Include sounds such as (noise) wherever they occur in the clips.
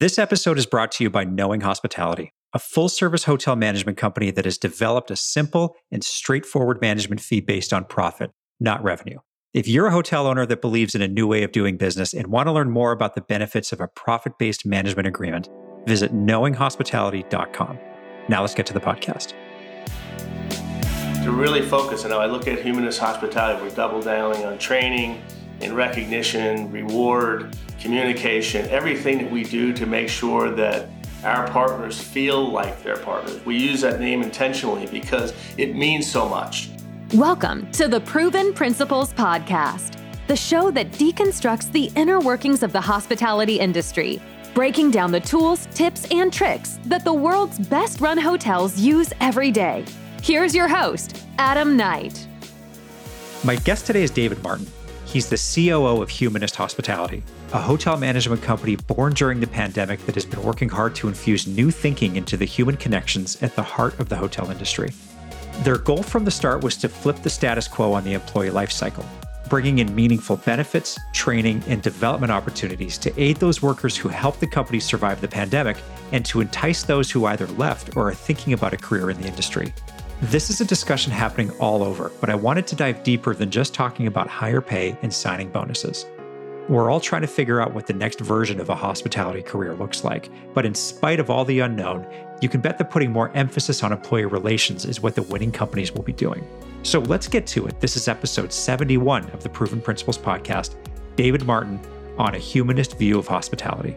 This episode is brought to you by Knowing Hospitality, a full service hotel management company that has developed a simple and straightforward management fee based on profit, not revenue. If you're a hotel owner that believes in a new way of doing business and want to learn more about the benefits of a profit based management agreement, visit knowinghospitality.com. Now let's get to the podcast. To really focus, and I look at humanist hospitality, we're double downing on training and recognition, reward, communication, everything that we do to make sure that our partners feel like they're partners. We use that name intentionally because it means so much. Welcome to the Proven Principles Podcast, the show that deconstructs the inner workings of the hospitality industry, breaking down the tools, tips, and tricks that the world's best run hotels use every day. Here's your host, Adam Knight. My guest today is David Martin. He's the COO of Humanist Hospitality, a hotel management company born during the pandemic that has been working hard to infuse new thinking into the human connections at the heart of the hotel industry. Their goal from the start was to flip the status quo on the employee lifecycle, bringing in meaningful benefits, training, and development opportunities to aid those workers who helped the company survive the pandemic and to entice those who either left or are thinking about a career in the industry. This is a discussion happening all over, but I wanted to dive deeper than just talking about higher pay and signing bonuses. We're all trying to figure out what the next version of a hospitality career looks like, but in spite of all the unknown, you can bet that putting more emphasis on employee relations is what the winning companies will be doing. So let's get to it. This is episode 71 of the Proven Principles podcast David Martin on a humanist view of hospitality.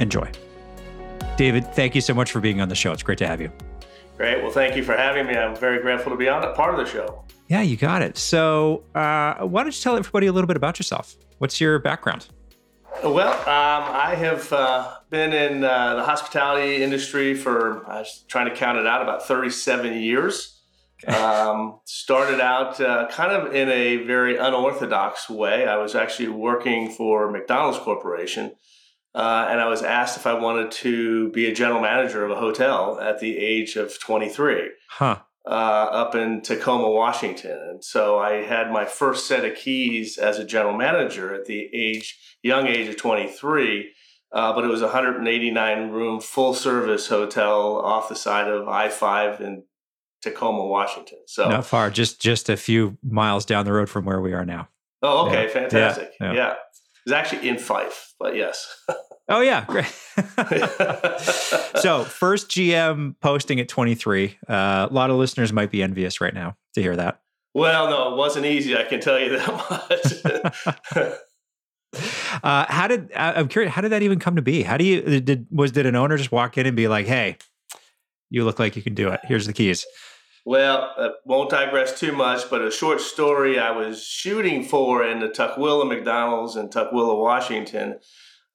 Enjoy. David, thank you so much for being on the show. It's great to have you. Great. Well, thank you for having me. I'm very grateful to be on a part of the show. Yeah, you got it. So, uh, why don't you tell everybody a little bit about yourself? What's your background? Well, um, I have uh, been in uh, the hospitality industry for, I was trying to count it out, about 37 years. um, started out uh, kind of in a very unorthodox way. I was actually working for McDonald's Corporation uh, and I was asked if I wanted to be a general manager of a hotel at the age of 23. Huh. Uh, up in Tacoma, Washington. And so I had my first set of keys as a general manager at the age, young age of 23. Uh, but it was a 189 room full service hotel off the side of I 5 in Tacoma, Washington. So not far, just just a few miles down the road from where we are now. Oh, okay, yeah. fantastic. Yeah, yeah. yeah. It's actually in Fife, but yes. (laughs) Oh yeah, great. (laughs) so first GM posting at 23. Uh, a lot of listeners might be envious right now to hear that. Well, no, it wasn't easy. I can tell you that much. (laughs) uh, how did I'm curious? How did that even come to be? How do you did was did an owner just walk in and be like, "Hey, you look like you can do it. Here's the keys." Well, I won't digress too much, but a short story I was shooting for in the Tukwila McDonald's in Tukwila, Washington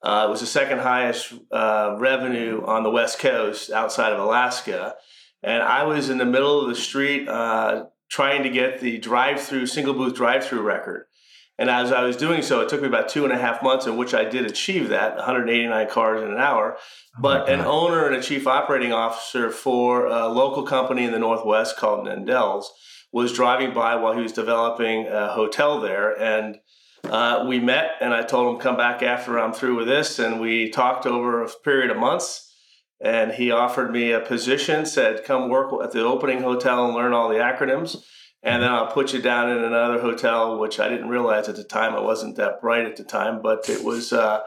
uh, it was the second highest uh, revenue on the West Coast outside of Alaska. And I was in the middle of the street uh, trying to get the drive through, single booth drive through record. And as I was doing so, it took me about two and a half months in which I did achieve that 189 cars in an hour. Oh but an owner and a chief operating officer for a local company in the Northwest called Nendels was driving by while he was developing a hotel there. And uh, we met and I told him come back after I'm through with this, and we talked over a period of months. And he offered me a position, said, "Come work at the opening hotel and learn all the acronyms, and then I'll put you down in another hotel." Which I didn't realize at the time. I wasn't that bright at the time, but it was. Uh,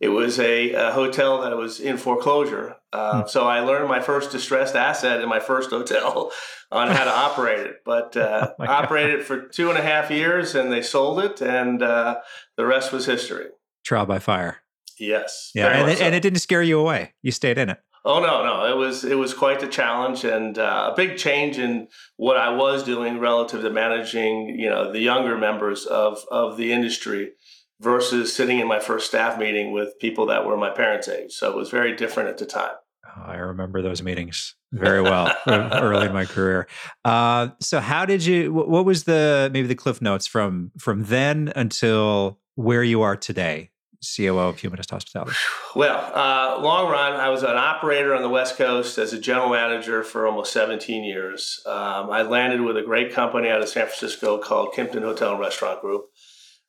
it was a, a, hotel that was in foreclosure. Uh, hmm. So I learned my first distressed asset in my first hotel (laughs) on how to operate it. But uh, (laughs) oh operated it for two and a half years, and they sold it, and uh, the rest was history. Trial by fire. Yes. Yeah, and it, so. and it, didn't scare you away. You stayed in it. Oh no, no, it was it was quite the challenge and uh, a big change in what I was doing relative to managing, you know, the younger members of of the industry versus sitting in my first staff meeting with people that were my parents' age. So it was very different at the time. Oh, I remember those meetings (laughs) very well early in my career. Uh, so how did you? What was the maybe the cliff notes from from then until where you are today? COO of Humanist Hospitality? (sighs) Well, uh, long run, I was an operator on the West Coast as a general manager for almost 17 years. Um, I landed with a great company out of San Francisco called Kimpton Hotel and Restaurant Group.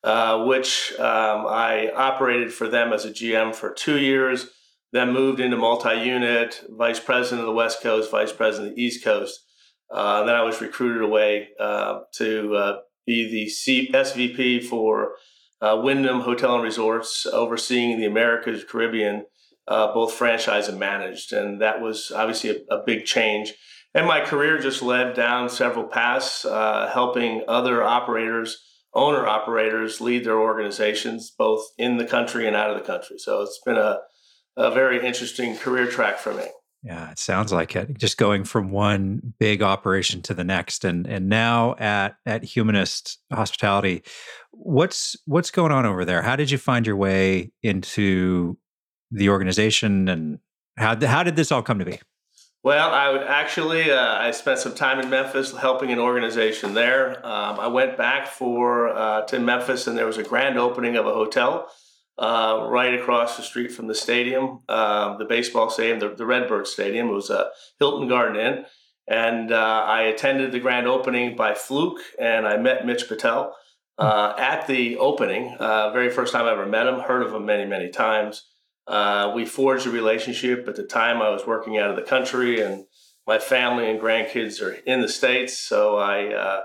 Uh, which um, I operated for them as a GM for two years. then moved into multi-unit, vice president of the West Coast, vice president of the East Coast. Uh, then I was recruited away uh, to uh, be the C- SVP for uh, Wyndham Hotel and Resorts, overseeing the Americas, Caribbean, both franchise and managed. And that was obviously a, a, big change. And my career just led down several paths, helping other operators, owner operators, lead their organizations, both in the country and out of the country. So it's been a, a very interesting career track for me. Yeah, it sounds like it. Just going from one big operation to the next, and and now at at Humanist Hospitality, what's what's going on over there? How did you find your way into the organization, and how how did this all come to be? Well, I would actually uh, I spent some time in Memphis helping an organization there. Um, I went back for uh, to Memphis, and there was a grand opening of a hotel uh, right across the street from the stadium, uh, the baseball stadium, the, the Redbird Stadium. It was a Hilton Garden Inn. And uh, I attended the grand opening by fluke, and I met Mitch Patel uh, at the opening. Uh, very first time I ever met him, heard of him many, many times. Uh, we forged a relationship. At the time, I was working out of the country, and my family and grandkids are in the States. So I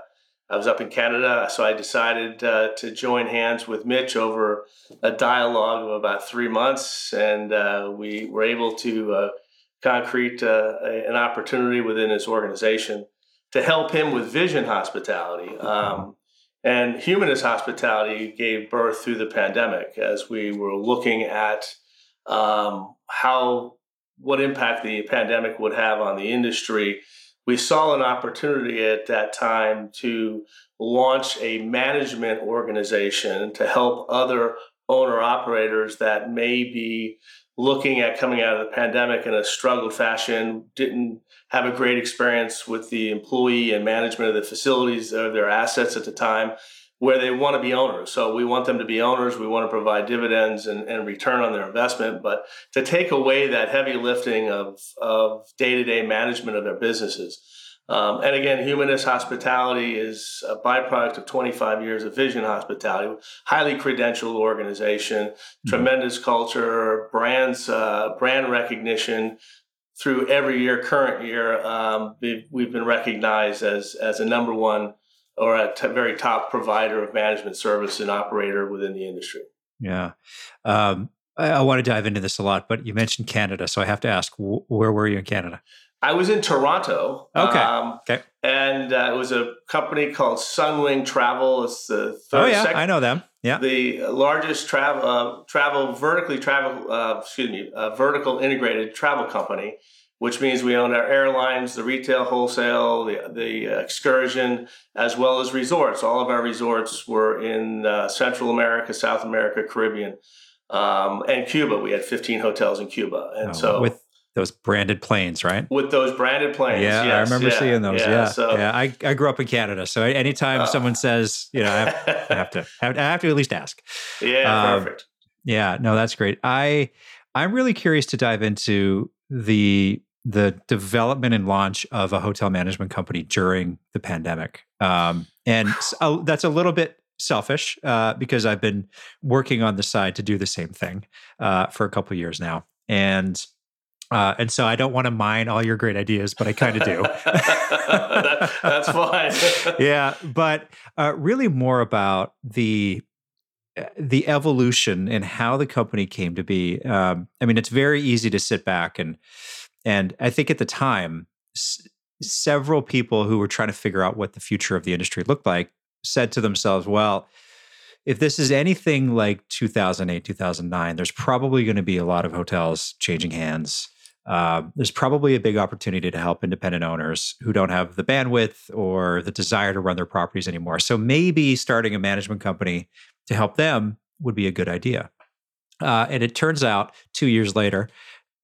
I was up in Canada, so I decided uh, to join hands with Mitch over a dialogue of about three months, and uh, we were able to uh, concrete uh, an opportunity within his organization to help him with Vision Hospitality. Um, and Humanist Hospitality gave birth through the pandemic as we were looking at um, how what impact the pandemic would have on the industry. We saw an opportunity at that time to launch a management organization to help other owner operators that may be looking at coming out of the pandemic in a struggled fashion, didn't have a great experience with the employee and management of the facilities or their assets at the time where they want to be owners. So we want them to be owners. We want to provide dividends and, and return on their investment. But to take away that heavy lifting of, of day-to-day management of their businesses. Um, and again, humanist hospitality is a byproduct of 25 years of vision hospitality, highly credentialed organization, mm-hmm. tremendous culture, brands, uh, brand recognition, through every year, current year, um, we've, we've, been recognized as as a number one or a t- very top provider of management service and operator within the industry. Yeah. Um, I, I, want to dive into this a lot, but you mentioned Canada. So I have to ask, wh- where were you in Canada? I was in Toronto. Okay. Um, okay. And uh, it was a company called Sunwing Travel. It's the third. Oh yeah, I know them. Yeah. The largest travel uh, travel vertically travel uh, excuse me vertical integrated travel company which means we own our airlines, the retail wholesale, the, the excursion, as well as resorts. All of our resorts were in uh, Central America, South America, Caribbean, um, and Cuba. We had 15 hotels in Cuba. And oh, so with those branded planes, right? With those branded planes. Yeah, yes, I remember yeah, seeing those. Yeah. Yeah. So, yeah. I, I grew up in Canada. So anytime uh, someone says, you know, I have, I have to, (laughs) I have to at least ask. Yeah, um, perfect. Yeah, no, that's great. I, I'm really curious to dive into the the development and launch of a hotel management company during the pandemic. Um, and so that's a little bit selfish uh, because I've been working on the side to do the same thing uh, for a couple years now. And uh, and so I don't want to mine all your great ideas, but I kind of do. that, (laughs) that's fine. (laughs) yeah, but uh, really more about the uh, the evolution and how the company came to be. Um, I mean, it's very easy to sit back and and I think at the time, s- several people who were trying to figure out what the future of the industry looked like said to themselves, well, if this is anything like 2008, 2009, there's probably going to be a lot of hotels changing hands. Uh, there's probably a big opportunity to help independent owners who don't have the bandwidth or the desire to run their properties anymore. So maybe starting a management company to help them would be a good idea. Uh, and it turns out two years later,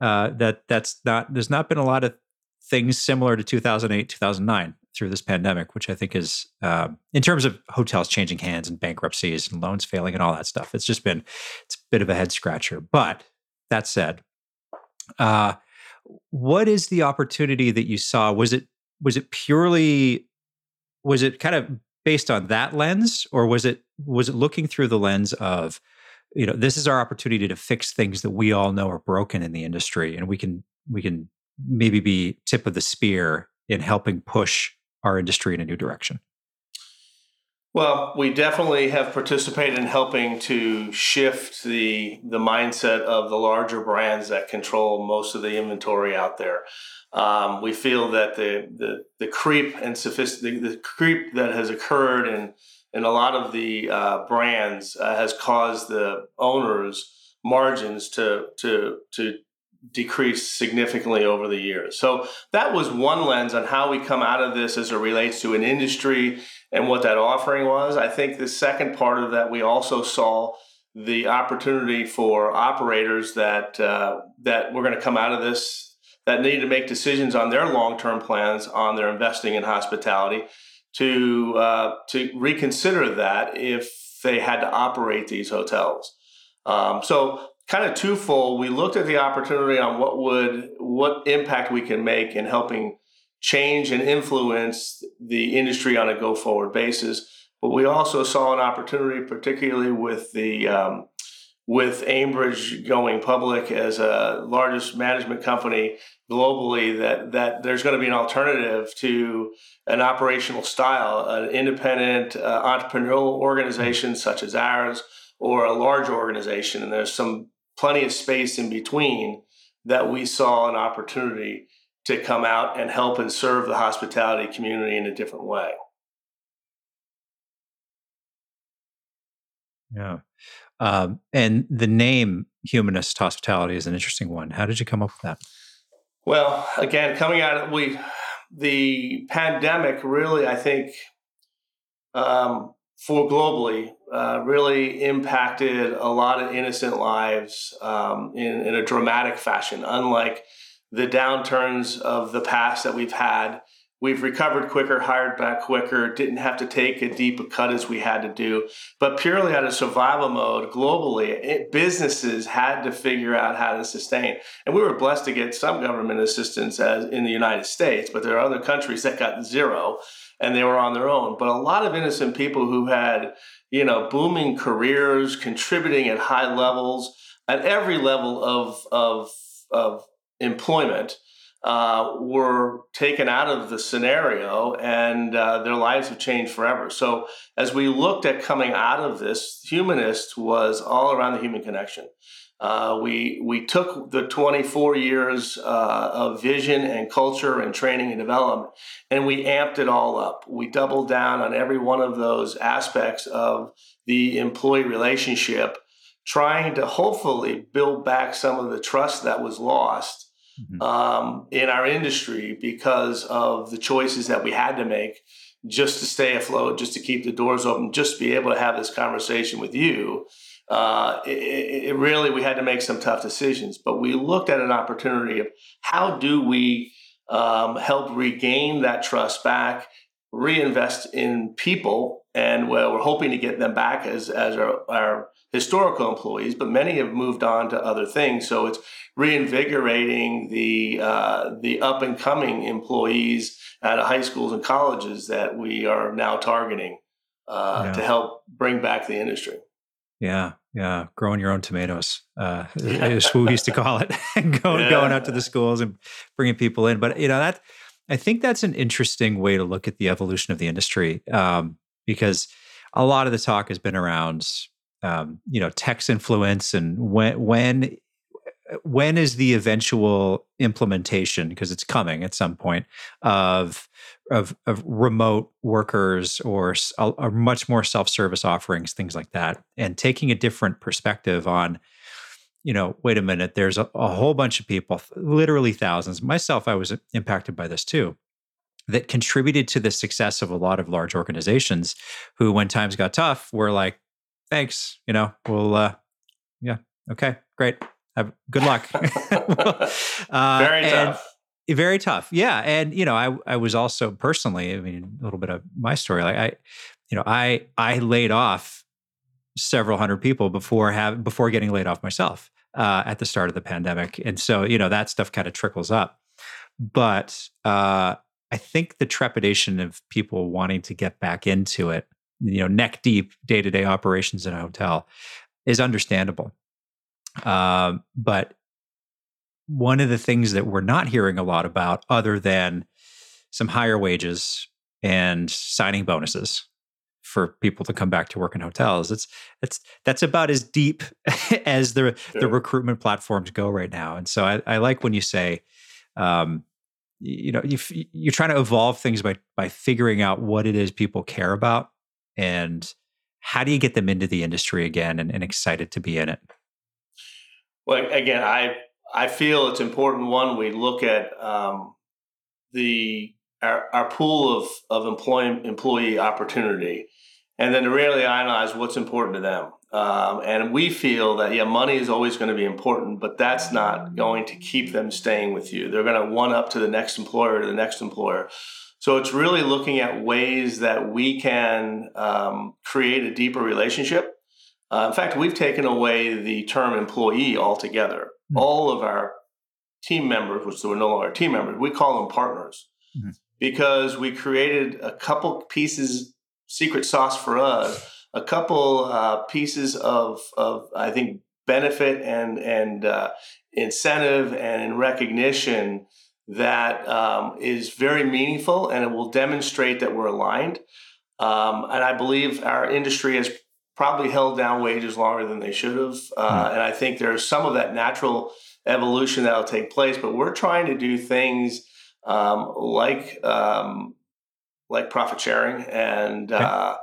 uh, that that's not there's not been a lot of things similar to 2008 2009 through this pandemic which i think is uh, in terms of hotels changing hands and bankruptcies and loans failing and all that stuff it's just been it's a bit of a head scratcher. But that said uh, what is the opportunity that you saw? Was it was it purely was it kind of based on that lens or was it was it looking through the lens of you know, this is our opportunity to fix things that we all know are broken in the industry, and we can we can maybe be tip of the spear in helping push our industry in a new direction. Well, we definitely have participated in helping to shift the the mindset of the larger brands that control most of the inventory out there. Um, we feel that the the, the creep and sophist- the, creep that has occurred in in a lot of the uh, brands uh, has caused the owners margins to to to decrease significantly over the years. So that was one lens on how we come out of this as it relates to an industry and what that offering was. I think the second part of that we also saw the opportunity for operators that uh, that we're going to come out of this that needed to make decisions on their long-term plans on their investing in hospitality to uh, to reconsider that if they had to operate these hotels. Um, so kind of twofold. We looked at the opportunity on what would what impact we can make in helping change and influence the industry on a go forward basis. But we also saw an opportunity, particularly with the um, with Aimbridge going public as a largest management company globally, that that there's going to be an alternative to an operational style, an independent uh, entrepreneurial organization such as ours, or a large organization, and there's some plenty of space in between that we saw an opportunity to come out and help and serve the hospitality community in a different way. Yeah. Um, and the name Humanist Hospitality is an interesting one. How did you come up with that? Well, again, coming out of we the pandemic really, I think, um, for globally, uh, really impacted a lot of innocent lives um, in, in a dramatic fashion. Unlike the downturns of the past that we've had. We've recovered quicker, hired back quicker, didn't have to take a deep a cut as we had to do. But purely out of survival mode globally, it, businesses had to figure out how to sustain. And we were blessed to get some government assistance as in the United States, but there are other countries that got zero and they were on their own. But a lot of innocent people who had, you know, booming careers, contributing at high levels, at every level of, of, of employment uh, were taken out of the scenario and uh, their lives have changed forever. So, as we looked at coming out of this, humanist was all around the human connection. Uh, we we took the 24 years uh, of vision and culture and training and development, and we amped it all up. We doubled down on every one of those aspects of the employee relationship, trying to hopefully build back some of the trust that was lost mm-hmm. um, in our industry because of the choices that we had to make just to stay afloat, just to keep the doors open, just to be able to have this conversation with you. Uh, it, it, really, we had to make some tough decisions, but we looked at an opportunity of how do we um, help regain that trust back, reinvest in people, and well, we're hoping to get them back as as our, our historical employees, but many have moved on to other things. So it's reinvigorating the uh, the up and coming employees at high schools and colleges that we are now targeting uh, yeah. to help bring back the industry. Yeah, yeah, growing your own tomatoes uh, (laughs) is what we used to call it, (laughs) going yeah. going out to the schools and bringing people in. But you know that I think that's an interesting way to look at the evolution of the industry um, because a lot of the talk has been around um, you know tech's influence and when when when is the eventual implementation because it's coming at some point of of, of remote workers or, or much more self-service offerings things like that and taking a different perspective on you know wait a minute there's a, a whole bunch of people literally thousands myself i was impacted by this too that contributed to the success of a lot of large organizations who when times got tough were like thanks. You know, we'll, uh, yeah, okay, great. Have good luck. (laughs) (laughs) uh, very tough. Very tough. Yeah. And, you know, I, I was also personally, I mean, a little bit of my story, like I, you know, I, I laid off several hundred people before have, before getting laid off myself, uh, at the start of the pandemic. And so, you know, that stuff kind of trickles up. But, uh, I think the trepidation of people wanting to get back into it you know neck deep day to day operations in a hotel is understandable. Uh, but one of the things that we're not hearing a lot about, other than some higher wages and signing bonuses for people to come back to work in hotels, it's it's that's about as deep (laughs) as the sure. the recruitment platforms go right now. And so I, I like when you say, um, you know, you, you're trying to evolve things by by figuring out what it is people care about and how do you get them into the industry again and, and excited to be in it? Well, again, I I feel it's important. One, we look at um, the our, our pool of of employee employee opportunity, and then to really analyze what's important to them. Um, and we feel that yeah, money is always going to be important, but that's not going to keep them staying with you. They're going to one up to the next employer to the next employer. So it's really looking at ways that we can um, create a deeper relationship. Uh, in fact, we've taken away the term employee altogether. Mm-hmm. All of our team members, which were no longer team members, we call them partners mm-hmm. because we created a couple pieces, secret sauce for us, a couple uh, pieces of, of, I think, benefit and, and uh, incentive and recognition that um, is very meaningful and it will demonstrate that we're aligned. Um, and I believe our industry has probably held down wages longer than they should have. Uh, mm. And I think there's some of that natural evolution that'll take place. But we're trying to do things um, like um, like profit sharing and uh,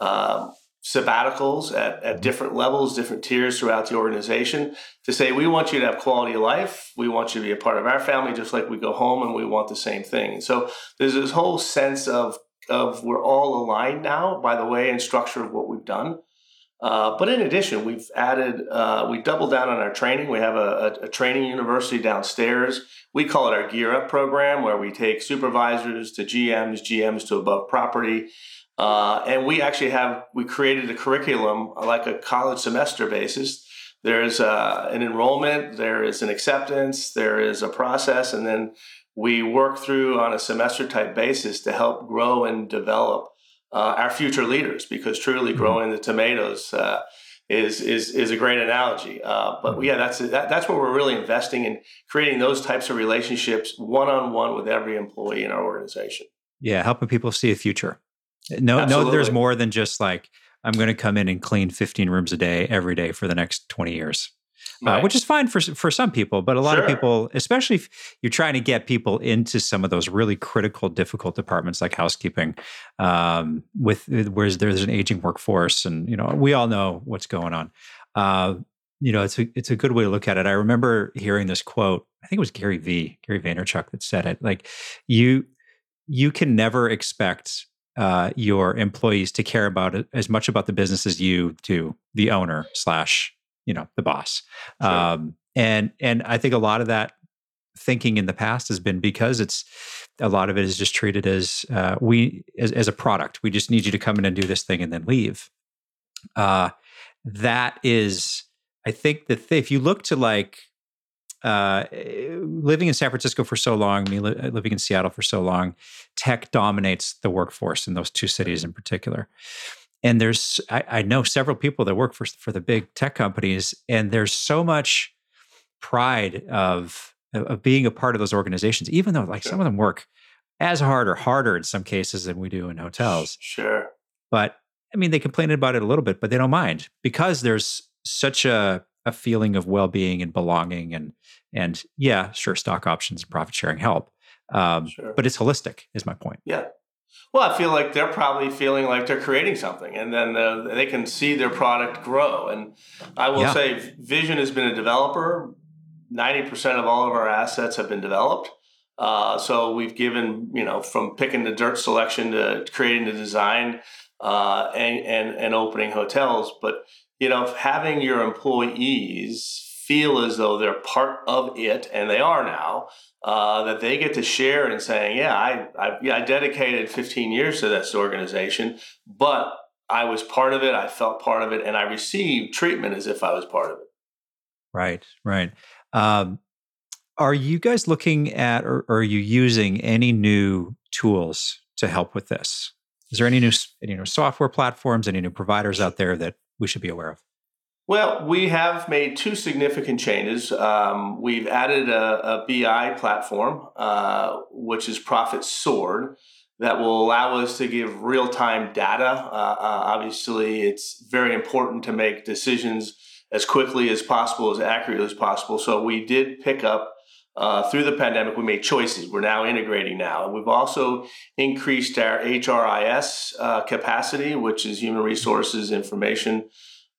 uh, sabbaticals at, at different levels, different tiers throughout the organization to say, we want you to have quality of life. We want you to be a part of our family, just like we go home and we want the same thing. So there's this whole sense of, of we're all aligned now by the way and structure of what we've done. Uh, but in addition, we've added, uh, we doubled down on our training. We have a, a, a, training university downstairs. We call it our Gear Up program, where we take supervisors to GMs, GMs to above property, uh, and we actually have we created a curriculum like a college semester basis. There's uh, an enrollment, there is an acceptance, there is a process, and then we work through on a semester type basis to help grow and develop uh, our future leaders. Because truly, mm-hmm. growing the tomatoes uh, is is is a great analogy. Uh, but mm-hmm. yeah, that's that, that's where we're really investing in creating those types of relationships one on one with every employee in our organization. Yeah, helping people see a future. No, no, there's more than just like I'm going to come in and clean 15 rooms a day every day for the next 20 years. Uh, right. Uh, which is fine for for some people, but a lot sure. of people, especially if you're trying to get people into some of those really critical, difficult departments like housekeeping, um, with whereas there's an aging workforce, and you know we all know what's going on. Uh, you know, it's a it's a good way to look at it. I remember hearing this quote. I think it was Gary V. Gary Vaynerchuk that said it. Like you you can never expect uh, your employees to care about it as much about the business as you do the owner slash you know the boss sure. um, and and i think a lot of that thinking in the past has been because it's a lot of it is just treated as uh, we as, as, a product we just need you to come in and do this thing and then leave uh, that is i think that th- if you look to like uh, living in San Francisco for so long, me li- living in Seattle for so long, tech dominates the workforce in those two cities in particular. And there's, I, I know several people that work for for the big tech companies, and there's so much pride of of being a part of those organizations, even though like sure. some of them work as hard or harder in some cases than we do in hotels. Sure. But I mean, they complain about it a little bit, but they don't mind because there's such a a feeling of well-being and belonging and and yeah sure stock options and profit sharing help um, sure. but it's holistic is my point yeah well i feel like they're probably feeling like they're creating something and then uh, they can see their product grow. And i will yeah. say vision has been a developer. 90% of all of our assets have been developed. Uh, so we've given you know from picking the dirt selection to creating the design uh, and, and and opening hotels. But you know, having your employees feel as though they're part of it, and they are now, uh, that they get to share and saying, yeah, I, I, yeah, I dedicated 15 years to this organization, but I was part of it, I felt part of it, and I received treatment as if I was part of it. Right, right. Um, are you guys looking at or, or are you using any new tools to help with this? Is there any new any new software platforms, any new providers out there that we should be aware of? Well, we have made two significant changes. Um, we've added a, a BI platform, uh, which is ProfitSword, that will allow us to give real time data. Uh, uh, obviously, it's very important to make decisions as quickly as possible, as accurately as possible. So we did pick up uh, through the pandemic, we made choices. We're now integrating now. We've also increased our HRIS uh, capacity, which is Human Resources Information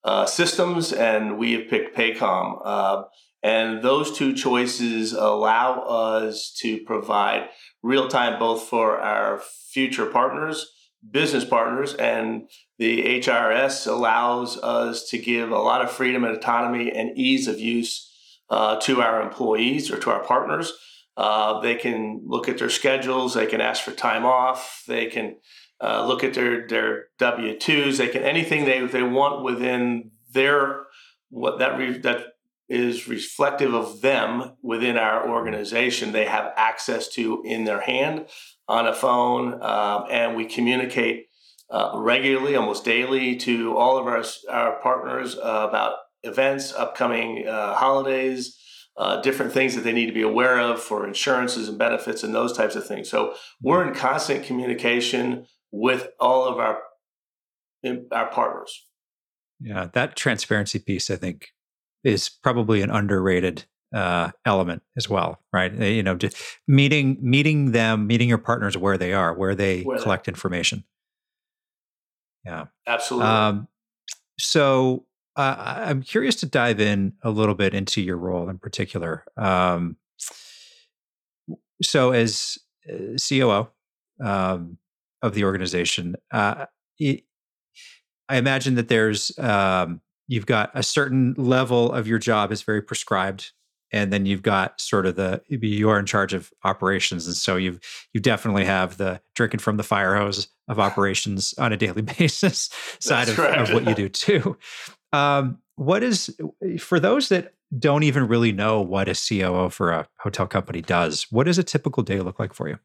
uh, Systems, and we have picked Paycom. Uh, and those two choices allow us to provide real time both for our future partners, business partners, and the HRS allows us to give a lot of freedom and autonomy and ease of use uh, to our employees or to our partners. Uh, they can look at their schedules. They can ask for time off. They can uh, look at their their W twos. They can anything they they want within their what that re, that is reflective of them within our organization. They have access to in their hand on a phone, um, and we communicate uh, regularly, almost daily, to all of our our partners about events, upcoming uh, holidays, uh, different things that they need to be aware of for insurances and benefits and those types of things. So we're in constant communication with all of our our partners. Yeah, that transparency piece, I think, is probably an underrated uh, element as well, right? You know, just meeting meeting them, meeting your partners where they are, where they where collect they information. Yeah, absolutely. Um, so uh, I'm curious to dive in a little bit into your role in particular. Um, so, as uh, COO um, of the organization, uh, it, I imagine that there's um, you've got a certain level of your job is very prescribed, and then you've got sort of the you are in charge of operations, and so you've you definitely have the drinking from the fire hose of operations on a daily (laughs) basis side of, of, what you do too. Um, what is for those that don't even really know what a COO for a hotel company does? What does a typical day look like for you?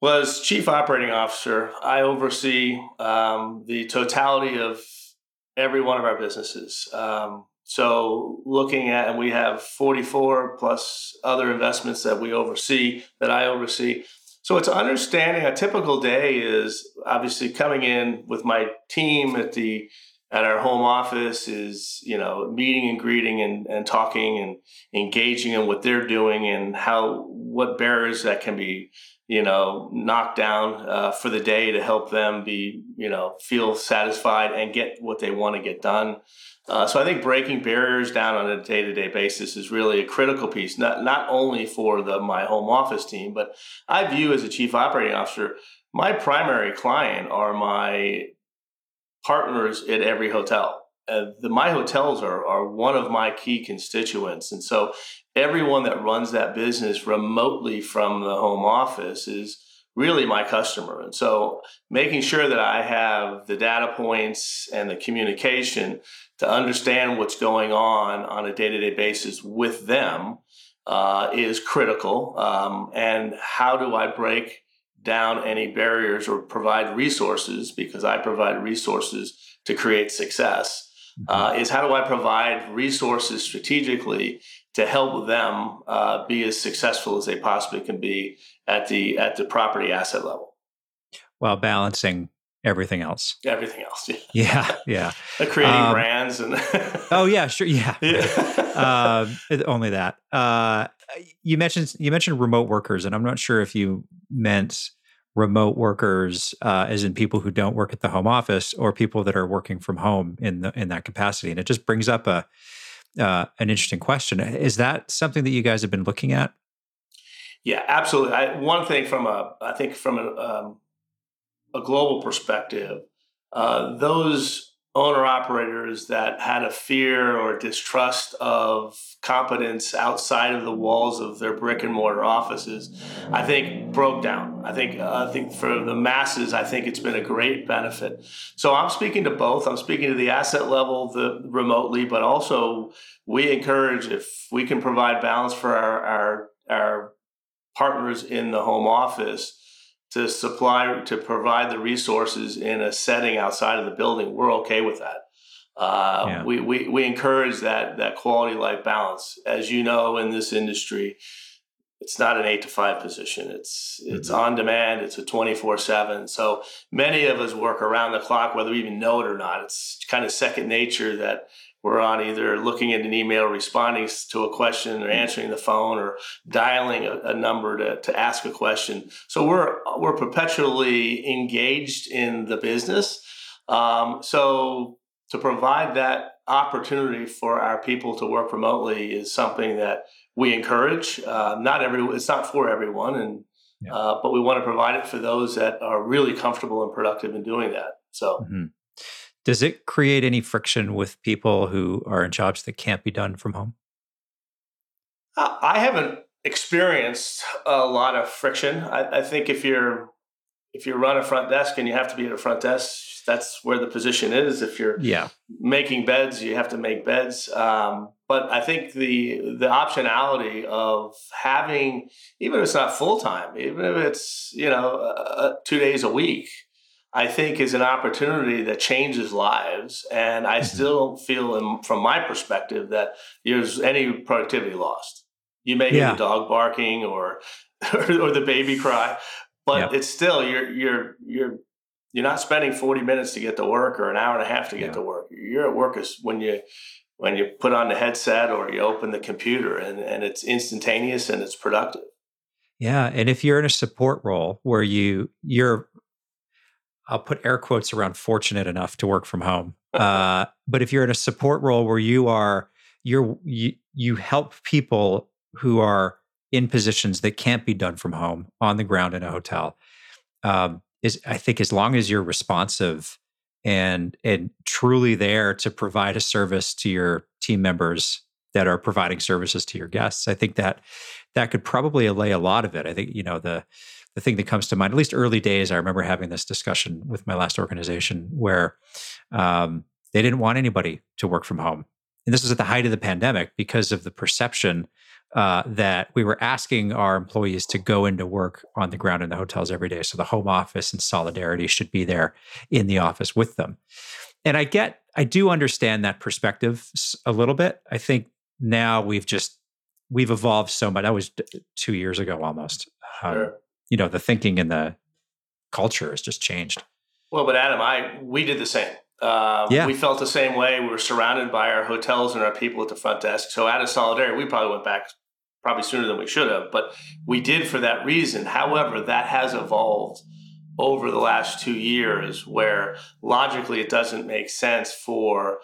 Well, as chief operating officer, I oversee um, the totality of every one of our businesses. Um, so, looking at, and we have 44 plus other investments that we oversee, that I oversee. So, it's understanding a typical day is obviously coming in with my team at the at our home office is you know meeting and greeting and, and talking and engaging in what they're doing and how what barriers that can be you know knocked down uh, for the day to help them be you know feel satisfied and get what they want to get done. Uh, so i think breaking barriers down on a day-to-day basis is really a critical piece not not only for the my home office team but i view as a chief operating officer my primary client are my partners at every hotel. Uh, the my hotels are are one of my key constituents, and so everyone that runs that business remotely from the home office is really my customer. And so making sure that I have the data points and the communication to understand what's going on on a day to day basis with them uh, is critical. Um, and how do I break down any barriers or provide resources because I provide resources to create success. Mm-hmm. Uh, is how do I provide resources strategically to help them uh, be as successful as they possibly can be at the at the property asset level, while balancing everything else. Everything else, yeah, (laughs) yeah, yeah. (laughs) creating um, brands and (laughs) oh yeah, sure, yeah, yeah. uh, only that. Uh, you mentioned you mentioned remote workers, and I'm not sure if you meant remote workers, uh, as in people who don't work at the home office, or people that are working from home in the, in that capacity. And it just brings up a uh, an interesting question. Is that something that you guys have been looking at? Yeah, absolutely. I, one thing from a, I think from a, um, a global perspective, uh, those owner operators that had a fear or distrust of competence outside of the walls of their brick and mortar offices, I think broke down. I think uh, I think for the masses, I think it's been a great benefit. So I'm speaking to both. I'm speaking to the asset level, the remotely, but also we encourage if we can provide balance for our our, our partners in the home office to supply to provide the resources in a setting outside of the building, we're okay with that. Uh, yeah. we, we, we encourage that, that quality life balance. As you know, in this industry, it's not an eight to five position. It's it's mm-hmm. on demand. It's a twenty four seven. So many of us work around the clock, whether we even know it or not. It's kind of second nature that we're on either looking at an email, responding to a question, or answering the phone, or dialing a, a number to, to ask a question. So we're we're perpetually engaged in the business. Um, so to provide that opportunity for our people to work remotely is something that we encourage. Uh, not every it's not for everyone, and yeah. uh, but we want to provide it for those that are really comfortable and productive in doing that. So. Mm-hmm. Does it create any friction with people who are in jobs that can't be done from home? I haven't experienced a lot of friction. I, I think if you're if you run a front desk and you have to be at a front desk, that's where the position is. If you're yeah. making beds, you have to make beds. Um, but I think the the optionality of having, even if it's not full time, even if it's you know uh, two days a week, I think is an opportunity that changes lives. And I mm-hmm. still don't feel, in, from my perspective, that there's any productivity lost. You may yeah. hear the dog barking (laughs) or or the baby cry, but yep. it's still you're you're you're you're not spending 40 minutes to get to work or an hour and a half to get yeah. to work. You're at work is when you when you put on the headset or you open the computer and, and it's instantaneous and it's productive. Yeah. And if you're in a support role where you you're I'll put air quotes around fortunate enough to work from home. (laughs) Uh, but if you're in a support role where you are you're you, you help people who are in positions that can't be done from home on the ground in a hotel. Um, is I think as long as you're responsive and and truly there to provide a service to your team members that are providing services to your guests, I think that that could probably allay a lot of it. I think you know the the thing that comes to mind, at least early days, I remember having this discussion with my last organization where um, they didn't want anybody to work from home, and this was at the height of the pandemic because of the perception uh, that we were asking our employees to go into work on the ground in the hotels every day. So the home office and solidarity should be there in the office with them. And I get, I do understand that perspective a little bit. I think now we've just, we've evolved so much. That was two years ago almost. Um, sure. You know, the thinking and the culture has just changed. Well, but Adam, I, we did the same. Uh, yeah. We felt the same way. We were surrounded by our hotels and our people at the front desk. So out of solidarity, we probably went back probably sooner than we should have, but we did for that reason. However, that has evolved over the last two years where logically it doesn't make sense for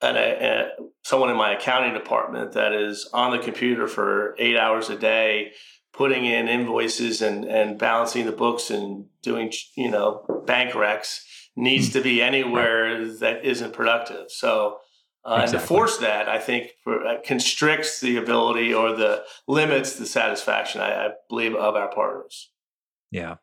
an, a, someone in my accounting department that is on the computer for eight hours a day putting in invoices and, and balancing the books and doing you know bank recs needs to be anywhere that isn't productive. So, uh, exactly. and to force that, I think, uh, constricts the ability or the limits the satisfaction, I, I believe, of our partners. Yeah,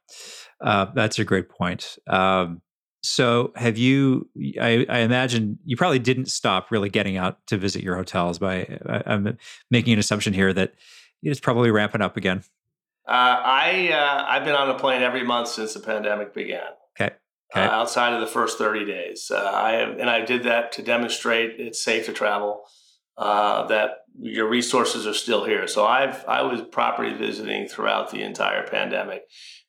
uh, that's a great point. Um, so, have you? I, I, imagine you probably didn't stop really getting out to visit your hotels. By I, am making an assumption here that it's probably ramping up again. Uh, I uh, I've been on a plane every month since the pandemic began. Okay okay. uh, outside of the first 30 days. Uh, I have, and I did that to demonstrate it's safe to travel, uh, that your resources are still here. So I've I was property visiting throughout the entire pandemic,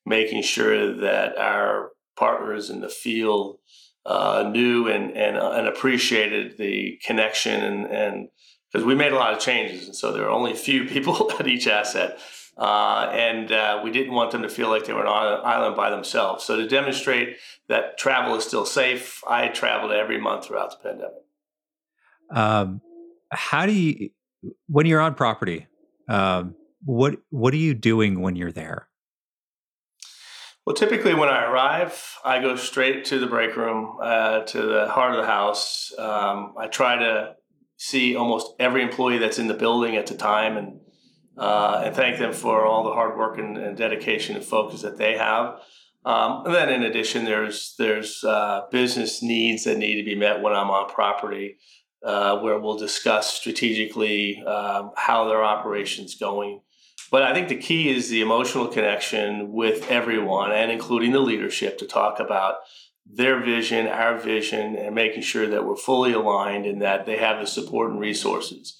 making sure that our partners in the field uh, knew and and uh, and appreciated the connection and and because we made a lot of changes, and so there are only a few people (laughs) at each asset. Uh, and uh, we didn't want them to feel like they were on an island by themselves. So to demonstrate that travel is still safe, I traveled every month throughout the pandemic. Um, how do you, when you're on property, um, what what are you doing when you're there? Well, typically when I arrive, I go straight to the break room, uh, to the heart of the house. Um, I try to see almost every employee that's in the building at the time and uh, and thank them for all the hard work and, and dedication and focus that they have. Um, and then, in addition, there's there's uh, business needs that need to be met when I'm on property, uh, where we'll discuss strategically um, how their operations going. But I think the key is the emotional connection with everyone, and including the leadership, to talk about their vision, our vision, and making sure that we're fully aligned and that they have the support and resources.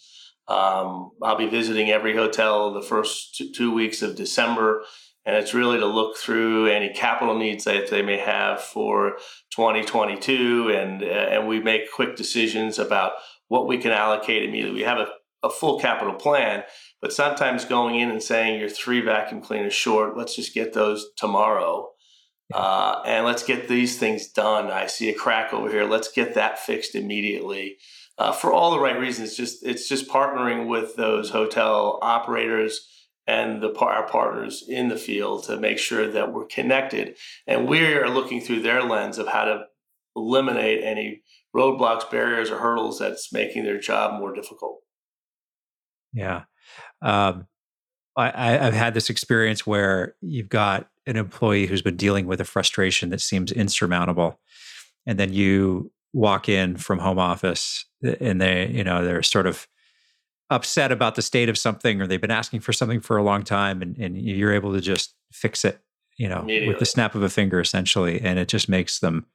Um, I'll be visiting every hotel the first two weeks of December, and it's really to look through any capital needs that they may have for 2022, and and we make quick decisions about what we can allocate immediately. We have a, a full capital plan, but sometimes going in and saying you're three vacuum cleaners short, let's just get those tomorrow. Uh, and let's get these things done. I see a crack over here. Let's get that fixed immediately. Uh, for all the right reasons, just it's just partnering with those hotel operators and the our partners in the field to make sure that we're connected, and we're looking through their lens of how to eliminate any roadblocks, barriers, or hurdles that's making their job more difficult. Yeah. Um, I, have had this experience where you've got an employee who's been dealing with a frustration that seems insurmountable, and then you walk in from home office and they, you know, they're sort of upset about the state of something or they've been asking for something for a long time and, and you're able to just fix it, you know, with the snap of a finger essentially. And it just makes them,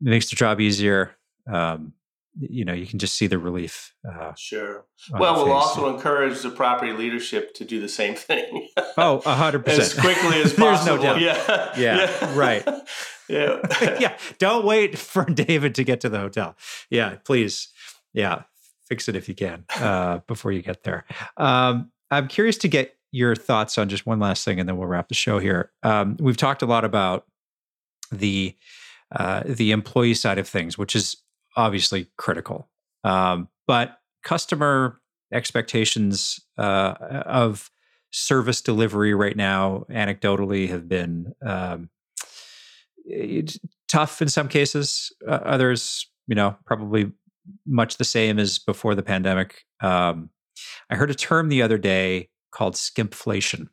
makes the job easier. Um, you know you can just see the relief uh, sure. well we'll also encourage the property leadership to do the same thing. (laughs) Oh 100% as quickly as possible (laughs) there's no doubt. Yeah. Yeah, yeah. right. (laughs) Yeah. Yeah don't wait for david to get to the hotel. Yeah please. Yeah fix it if you can uh, before you get there. Um, i'm curious to get your thoughts on just one last thing and then we'll wrap the show here. Um, we've talked a lot about the uh, the employee side of things, which is obviously critical. Um, but customer expectations uh, of service delivery right now, anecdotally, have been um, tough in some cases. Uh, others, you know, probably much the same as before the pandemic. Um, I heard a term the other day called skimpflation,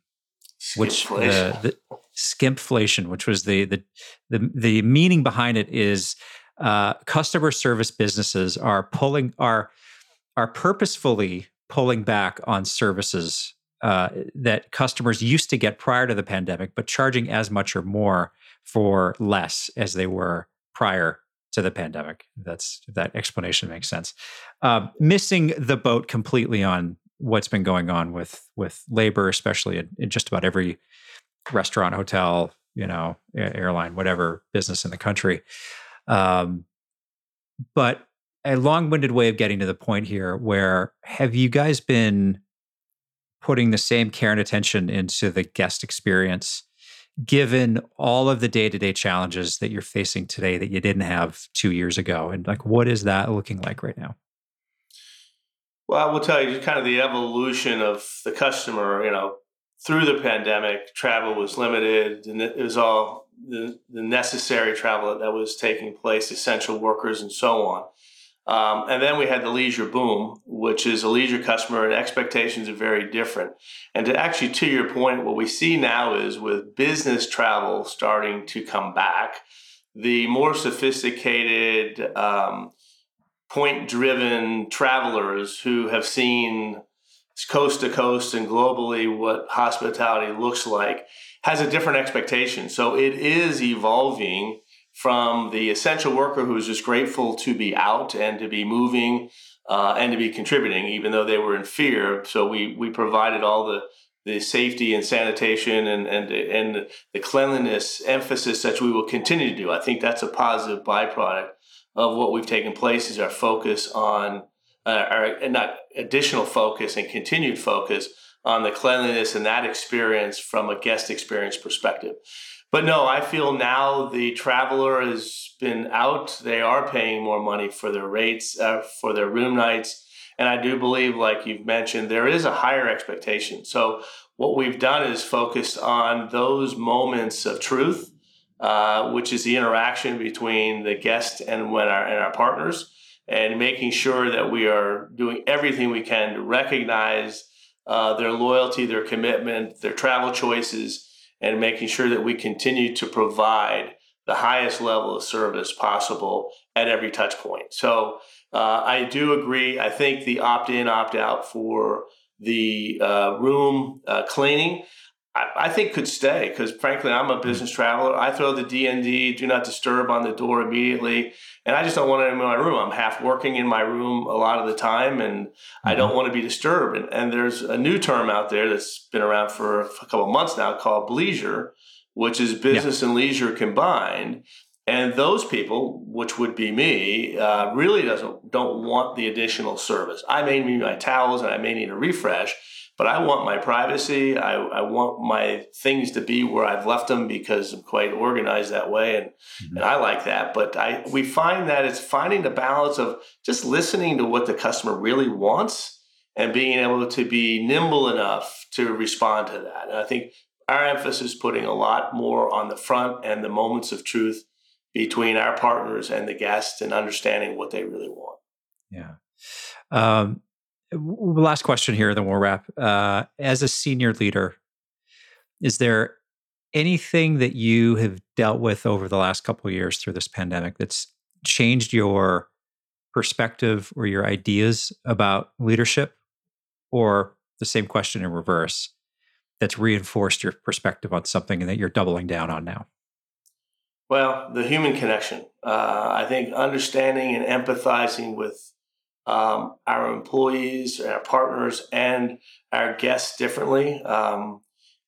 which the, the skimpflation, which was the the the the meaning behind it is uh, customer service businesses are pulling are are purposefully pulling back on services uh, that customers used to get prior to the pandemic, but charging as much or more for less as they were prior to the pandemic. That's that explanation makes sense. Uh, missing the boat completely on what's been going on with with labor, especially in, in just about every restaurant, hotel, you know, airline, whatever business in the country. Um, but a long-winded way of getting to the point here where have you guys been putting the same care and attention into the guest experience given all of the day-to-day challenges that you're facing today that you didn't have two years ago? And like what is that looking like right now? Well i will tell you just kind of the evolution of the customer you know through the pandemic travel was limited and it was all the, the necessary travel that was taking place, essential workers, and so on. Um, and then we had the leisure boom, which is a leisure customer, and expectations are very different. And to actually, to your point, what we see now is with business travel starting to come back, the more sophisticated, um, point driven travelers who have seen coast to coast and globally what hospitality looks like has a different expectation. So it is evolving from the essential worker who's just grateful to be out and to be moving uh, and to be contributing, even though they were in fear. So we we provided all the the safety and sanitation and and and the cleanliness emphasis that we will continue to do. I think that's a positive byproduct of what we've taken place is our focus on uh, our not additional focus and continued focus on the cleanliness and that experience from a guest experience perspective. But no, I feel now the traveler has been out. They are paying more money for their rates, uh, for their room nights. And I do believe, like you've mentioned, there is a higher expectation. So, what we've done is focused on those moments of truth, uh, which is the interaction between the guest and when our and our partners, and making sure that we are doing everything we can to recognize uh, their loyalty, their commitment, their travel choices, and making sure that we continue to provide the highest level of service possible at every touch point. So uh, I do agree. I think the opt in, opt out for the uh, room uh, cleaning. I, think could stay because frankly, I'm a business traveler. I throw the DND, do not disturb on the door immediately. And I just don't want anyone in my room. I'm half working in my room a lot of the time and I don't mm-hmm. want to be disturbed. And, and there's a new term out there that's been around for a couple of months now called bleisure, which is business yeah. and leisure combined. And those people, which would be me, uh, really doesn't don't want the additional service. I may need my towels and I may need a refresh, but I want my privacy. I, I want my things to be where I've left them because I'm quite organized that way, and mm-hmm. and I like that. But I we find that it's finding the balance of just listening to what the customer really wants and being able to be nimble enough to respond to that. And I think our emphasis is putting a lot more on the front and the moments of truth between our partners and the guests and understanding what they really want. Yeah. Um, last question here, then we'll wrap. Uh, as a senior leader, is there anything that you have dealt with over the last couple years through this pandemic that's changed your perspective or your ideas about leadership, or the same question in reverse? That's reinforced your perspective on something and that you're doubling down on now. Well, the human connection. Uh, I think understanding and empathizing with um, our employees, our partners, and our guests differently. Um,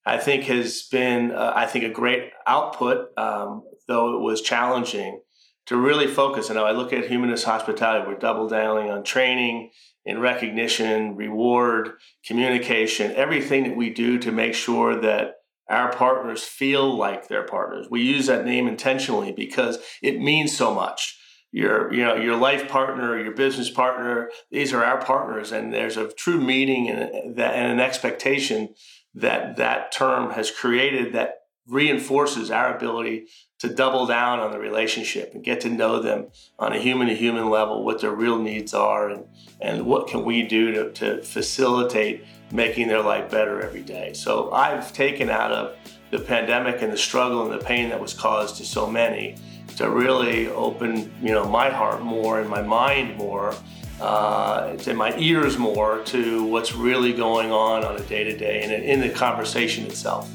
I think has been, uh, I think, a great output, um, though it was challenging to really focus. And I look at humanist hospitality, we're double downing on training, in recognition, reward, communication, everything that we do to make sure that our partners feel like they're partners. We use that name intentionally because it means so much your you know your life partner your business partner these are our partners. And there's a true meaning and, that, and an expectation that that term has created that reinforces our ability to double down on the relationship and get to know them on a human to human level what their real needs are and, and what can we do to, to facilitate making their life better every day. So i've taken out of the pandemic and the struggle and the pain that was caused to so many to really open, you know, my heart more and my mind more, uh, and my ears more to what's really going on on a day to day and in the conversation itself.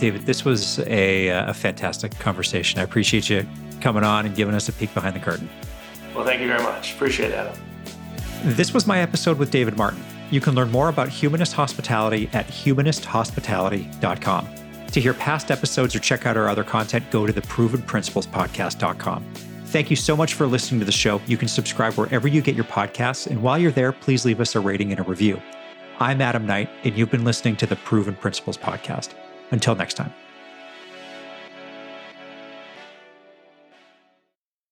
David, this was a, uh, a fantastic conversation. I appreciate you coming on and giving us a peek behind the curtain. Well, thank you very much. Appreciate it, Adam. This was my episode with David Martin. You can learn more about humanist hospitality at humanisthospitality.com. To hear past episodes or check out our other content, go to the provenprinciplespodcast.com. Thank you so much for listening to the show. You can subscribe wherever you get your podcasts, and while you're there, please leave us a rating and a review. I'm Adam Knight, and you've been listening to the Proven Principles Podcast. Until next time.